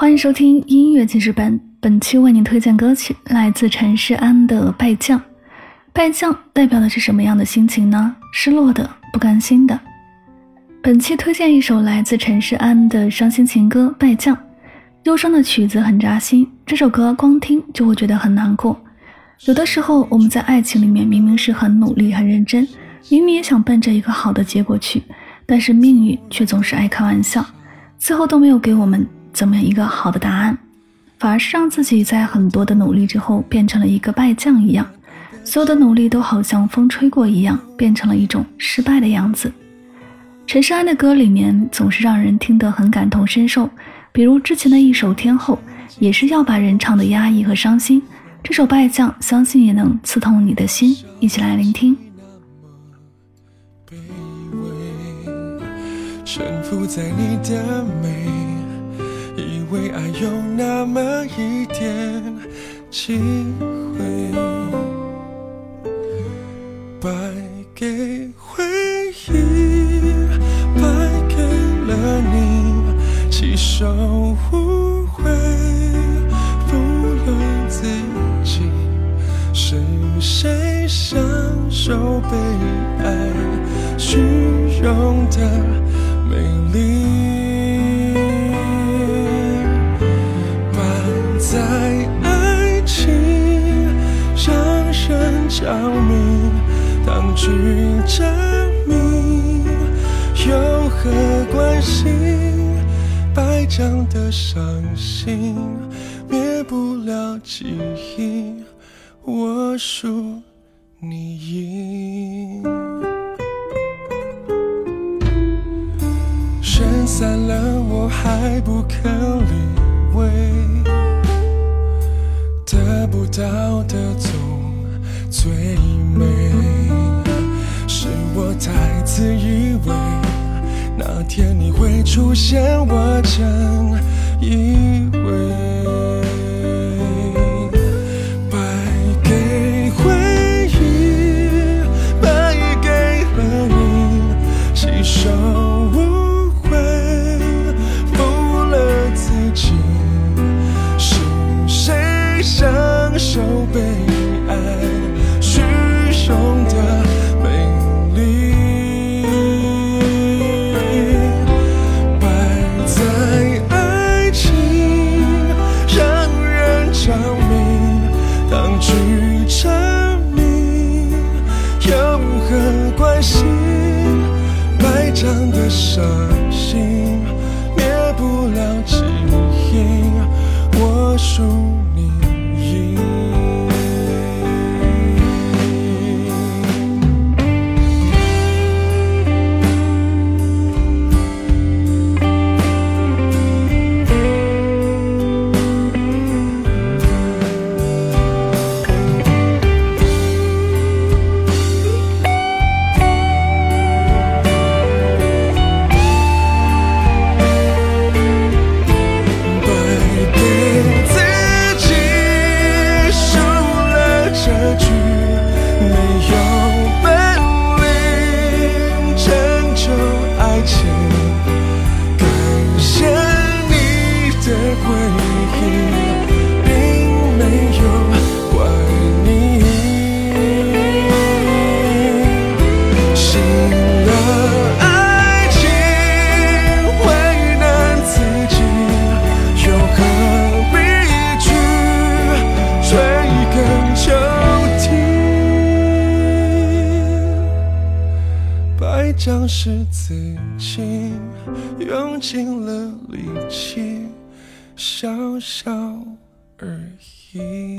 欢迎收听音乐记事本，本期为您推荐歌曲来自陈世安的《败将》。败将代表的是什么样的心情呢？失落的，不甘心的。本期推荐一首来自陈世安的伤心情歌《败将》，忧伤的曲子很扎心，这首歌光听就会觉得很难过。有的时候我们在爱情里面明明是很努力、很认真，明明也想奔着一个好的结果去，但是命运却总是爱开玩笑，最后都没有给我们。怎么样一个好的答案，反而是让自己在很多的努力之后变成了一个败将一样，所有的努力都好像风吹过一样，变成了一种失败的样子。陈势安的歌里面总是让人听得很感同身受，比如之前的一首《天后》，也是要把人唱的压抑和伤心。这首《败将》，相信也能刺痛你的心，一起来聆听。沉浮在你的美。有那么一点机会，败给回忆，败给了你，弃守无悔，负了自己，是谁享受被爱虚荣的着迷，当局者迷，有何关系？败将的伤心，灭不了记忆。我输，你赢。人散了，我还不肯理会，得不到的。最美，是我太自以为，那天你会出现，我真以为。将是自己用尽了力气，笑笑而已。